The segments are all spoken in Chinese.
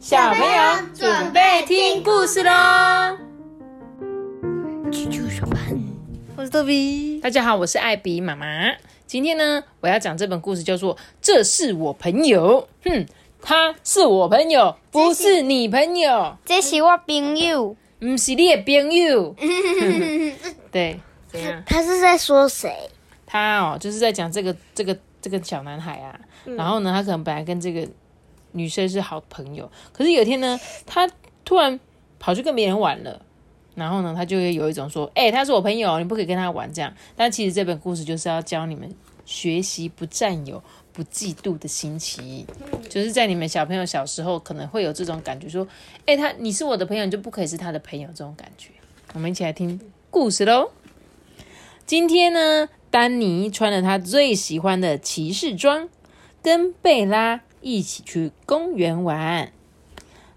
小朋友准备听故事喽！啾啾上班，我是豆比。大家好，我是艾比妈妈。今天呢，我要讲这本故事叫做《这是我朋友》。哼，他是我朋友，不是你朋友。这是我朋友，不是你的朋友。对，怎样？他是在说谁？他哦，就是在讲这个这个这个小男孩啊。然后呢，他可能本来跟这个。女生是好朋友，可是有一天呢，他突然跑去跟别人玩了，然后呢，他就会有一种说：“哎，他是我朋友，你不可以跟他玩。”这样，但其实这本故事就是要教你们学习不占有、不嫉妒的心情，就是在你们小朋友小时候可能会有这种感觉，说：“哎，他你是我的朋友，你就不可以是他的朋友。”这种感觉。我们一起来听故事喽。今天呢，丹尼穿了他最喜欢的骑士装，跟贝拉。一起去公园玩，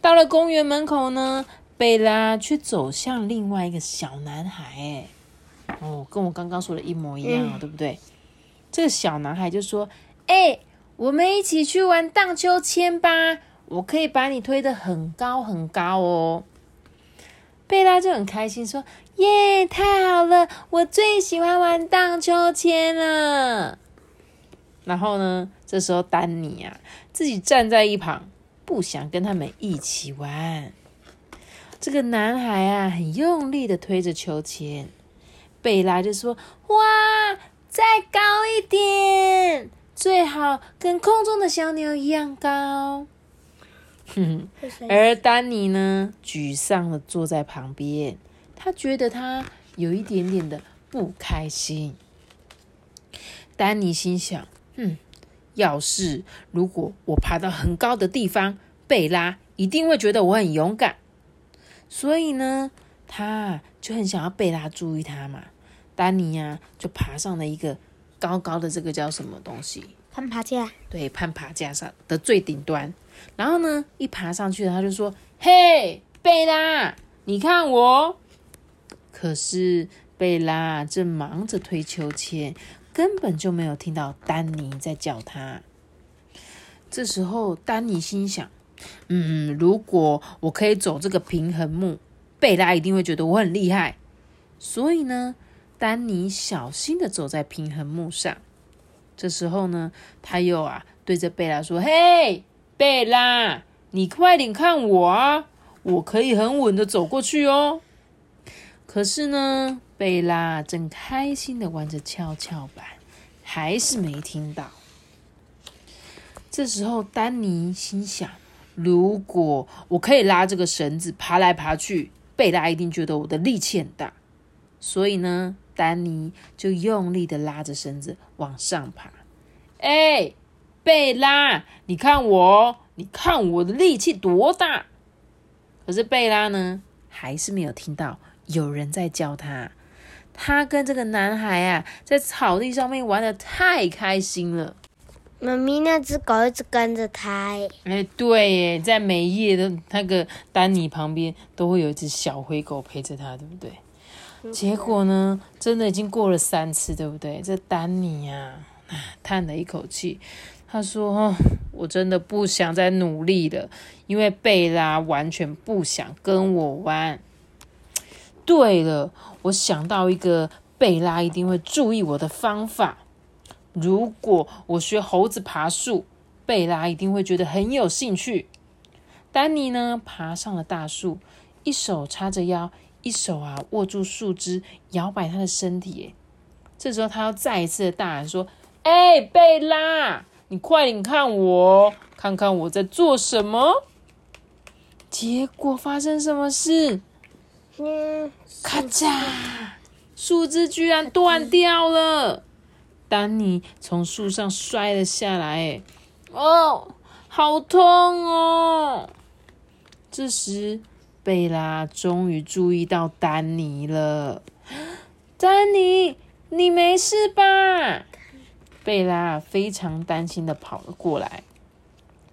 到了公园门口呢，贝拉却走向另外一个小男孩。哎，哦，跟我刚刚说的一模一样，对不对？这个小男孩就说：“哎，我们一起去玩荡秋千吧，我可以把你推得很高很高哦。”贝拉就很开心说：“耶，太好了，我最喜欢玩荡秋千了。”然后呢？这时候丹尼啊，自己站在一旁，不想跟他们一起玩。这个男孩啊，很用力的推着秋千。贝拉就说：“哇，再高一点，最好跟空中的小鸟一样高。”哼，而丹尼呢，沮丧的坐在旁边，他觉得他有一点点的不开心。丹尼心想。嗯，要是如果我爬到很高的地方，贝拉一定会觉得我很勇敢，所以呢，他就很想要贝拉注意他嘛。丹尼呀，就爬上了一个高高的这个叫什么东西？攀爬架。对，攀爬架上的最顶端。然后呢，一爬上去，他就说：“嘿，贝拉，你看我。”可是贝拉正忙着推秋千。根本就没有听到丹尼在叫他。这时候，丹尼心想：“嗯，如果我可以走这个平衡木，贝拉一定会觉得我很厉害。”所以呢，丹尼小心的走在平衡木上。这时候呢，他又啊对着贝拉说：“嘿，贝拉，你快点看我啊，我可以很稳的走过去哦。”可是呢。贝拉正开心的玩着跷跷板，还是没听到。这时候，丹尼心想：如果我可以拉这个绳子爬来爬去，贝拉一定觉得我的力气很大。所以呢，丹尼就用力的拉着绳子往上爬。哎，贝拉，你看我，你看我的力气多大！可是贝拉呢，还是没有听到有人在教他。他跟这个男孩啊，在草地上面玩的太开心了。妈咪，那只狗一直跟着他。哎，对，耶，在每一页的那个丹尼旁边，都会有一只小灰狗陪着他，对不对？结果呢，真的已经过了三次，对不对？这丹尼呀，叹了一口气，他说：“我真的不想再努力了，因为贝拉完全不想跟我玩。”对了，我想到一个贝拉一定会注意我的方法。如果我学猴子爬树，贝拉一定会觉得很有兴趣。丹尼呢，爬上了大树，一手叉着腰，一手啊握住树枝，摇摆他的身体。这时候他要再一次的大喊说：“哎，贝拉，你快点看我，看看我在做什么。”结果发生什么事？咔嚓！树枝居然断掉了，丹尼从树上摔了下来。哦，好痛哦！这时，贝拉终于注意到丹尼了。丹尼，你没事吧？贝拉非常担心的跑了过来。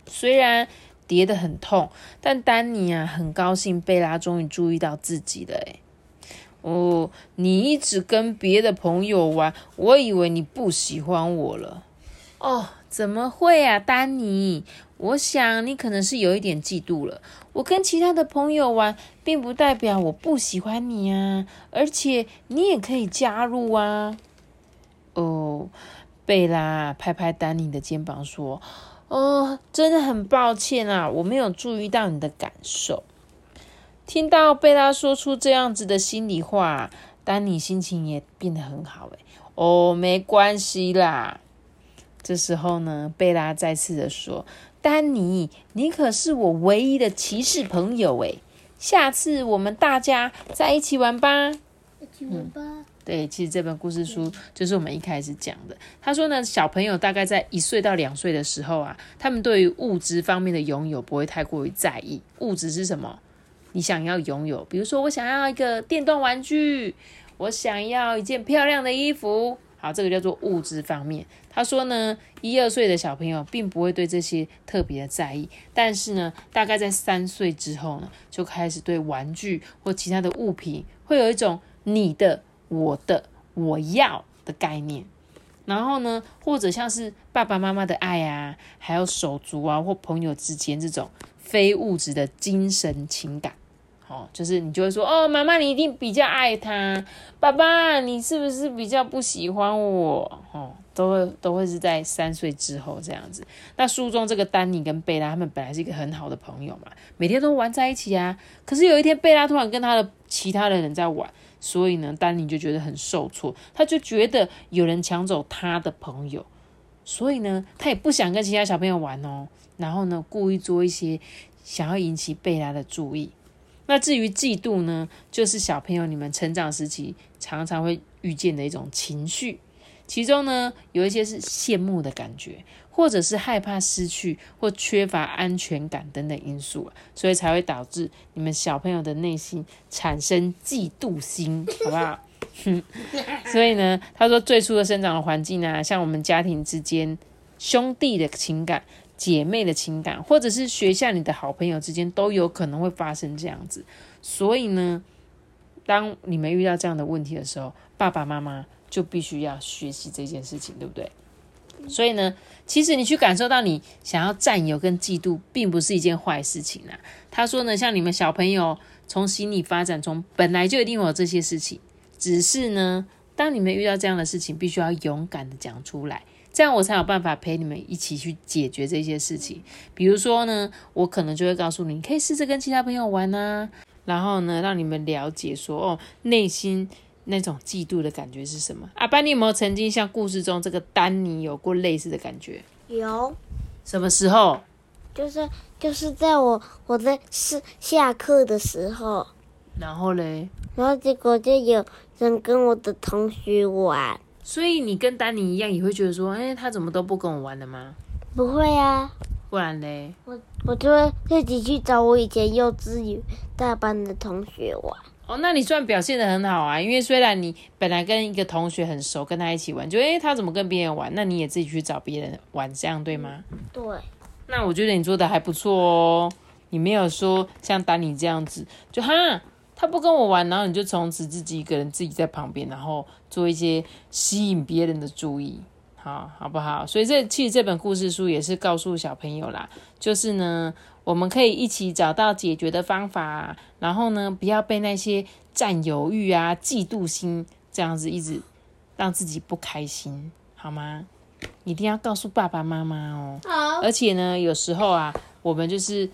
虽然。跌得很痛，但丹尼啊很高兴，贝拉终于注意到自己了。哎，哦，你一直跟别的朋友玩，我以为你不喜欢我了。哦，怎么会啊，丹尼？我想你可能是有一点嫉妒了。我跟其他的朋友玩，并不代表我不喜欢你啊，而且你也可以加入啊。哦，贝拉拍拍丹尼的肩膀说：“哦，真的很抱歉啊，我没有注意到你的感受。”听到贝拉说出这样子的心里话，丹尼心情也变得很好。诶哦，没关系啦。这时候呢，贝拉再次的说：“丹尼，你可是我唯一的骑士朋友诶，下次我们大家再一起玩吧。”一起玩吧。对，其实这本故事书就是我们一开始讲的。他说呢，小朋友大概在一岁到两岁的时候啊，他们对于物质方面的拥有不会太过于在意。物质是什么？你想要拥有，比如说我想要一个电动玩具，我想要一件漂亮的衣服。好，这个叫做物质方面。他说呢，一二岁的小朋友并不会对这些特别的在意，但是呢，大概在三岁之后呢，就开始对玩具或其他的物品会有一种你的。我的我要的概念，然后呢，或者像是爸爸妈妈的爱啊，还有手足啊或朋友之间这种非物质的精神情感，哦，就是你就会说，哦，妈妈你一定比较爱他，爸爸你是不是比较不喜欢我？哦，都会都会是在三岁之后这样子。那书中这个丹尼跟贝拉他们本来是一个很好的朋友嘛，每天都玩在一起啊。可是有一天贝拉突然跟他的其他的人在玩。所以呢，丹尼就觉得很受挫，他就觉得有人抢走他的朋友，所以呢，他也不想跟其他小朋友玩哦。然后呢，故意做一些想要引起贝拉的注意。那至于嫉妒呢，就是小朋友你们成长时期常常会遇见的一种情绪，其中呢，有一些是羡慕的感觉。或者是害怕失去或缺乏安全感等等因素所以才会导致你们小朋友的内心产生嫉妒心，好不好？所以呢，他说最初的生长的环境啊，像我们家庭之间兄弟的情感、姐妹的情感，或者是学校里的好朋友之间，都有可能会发生这样子。所以呢，当你们遇到这样的问题的时候，爸爸妈妈就必须要学习这件事情，对不对？所以呢，其实你去感受到你想要占有跟嫉妒，并不是一件坏事情啦。他说呢，像你们小朋友从心理发展中本来就一定有这些事情，只是呢，当你们遇到这样的事情，必须要勇敢的讲出来，这样我才有办法陪你们一起去解决这些事情。比如说呢，我可能就会告诉你，可以试着跟其他朋友玩啊，然后呢，让你们了解说，哦，内心。那种嫉妒的感觉是什么？阿班，你有没有曾经像故事中这个丹尼有过类似的感觉？有。什么时候？就是就是在我我在是下课的时候。然后嘞？然后结果就有人跟我的同学玩。所以你跟丹尼一样，也会觉得说，哎，他怎么都不跟我玩的吗？不会啊。不然嘞？我我就会自己去找我以前幼稚园大班的同学玩。哦，那你算表现的很好啊，因为虽然你本来跟一个同学很熟，跟他一起玩，就诶他怎么跟别人玩，那你也自己去找别人玩，这样对吗？对。那我觉得你做的还不错哦，你没有说像丹尼这样子，就哈他不跟我玩，然后你就从此自己一个人自己在旁边，然后做一些吸引别人的注意，好好不好？所以这其实这本故事书也是告诉小朋友啦，就是呢。我们可以一起找到解决的方法，然后呢，不要被那些占有欲啊、嫉妒心这样子一直让自己不开心，好吗？一定要告诉爸爸妈妈哦。好。而且呢，有时候啊，我们就是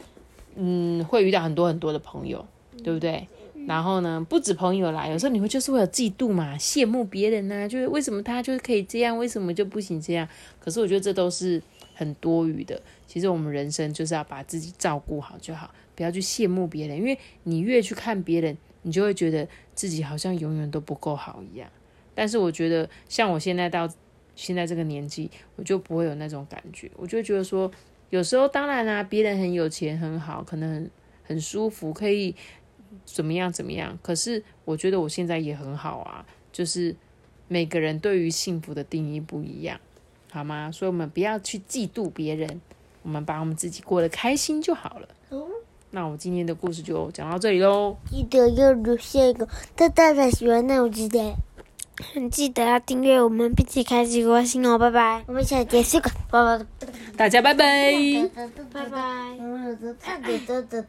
嗯，会遇到很多很多的朋友，对不对？然后呢，不止朋友啦，有时候你会就是会有嫉妒嘛，羡慕别人呐，就是为什么他就是可以这样，为什么就不行这样？可是我觉得这都是。很多余的，其实我们人生就是要把自己照顾好就好，不要去羡慕别人，因为你越去看别人，你就会觉得自己好像永远都不够好一样。但是我觉得，像我现在到现在这个年纪，我就不会有那种感觉，我就觉得说，有时候当然啦，别人很有钱很好，可能很舒服，可以怎么样怎么样。可是我觉得我现在也很好啊，就是每个人对于幸福的定义不一样。好吗？所以，我们不要去嫉妒别人，我们把我们自己过得开心就好了。那我今天的故事就讲到这里喽。记得要留下一个大大的喜欢，那我记得。记得要订阅我们，并且开启微信哦，拜拜，我们下节结束，拜拜，大家拜拜。拜拜。拜拜。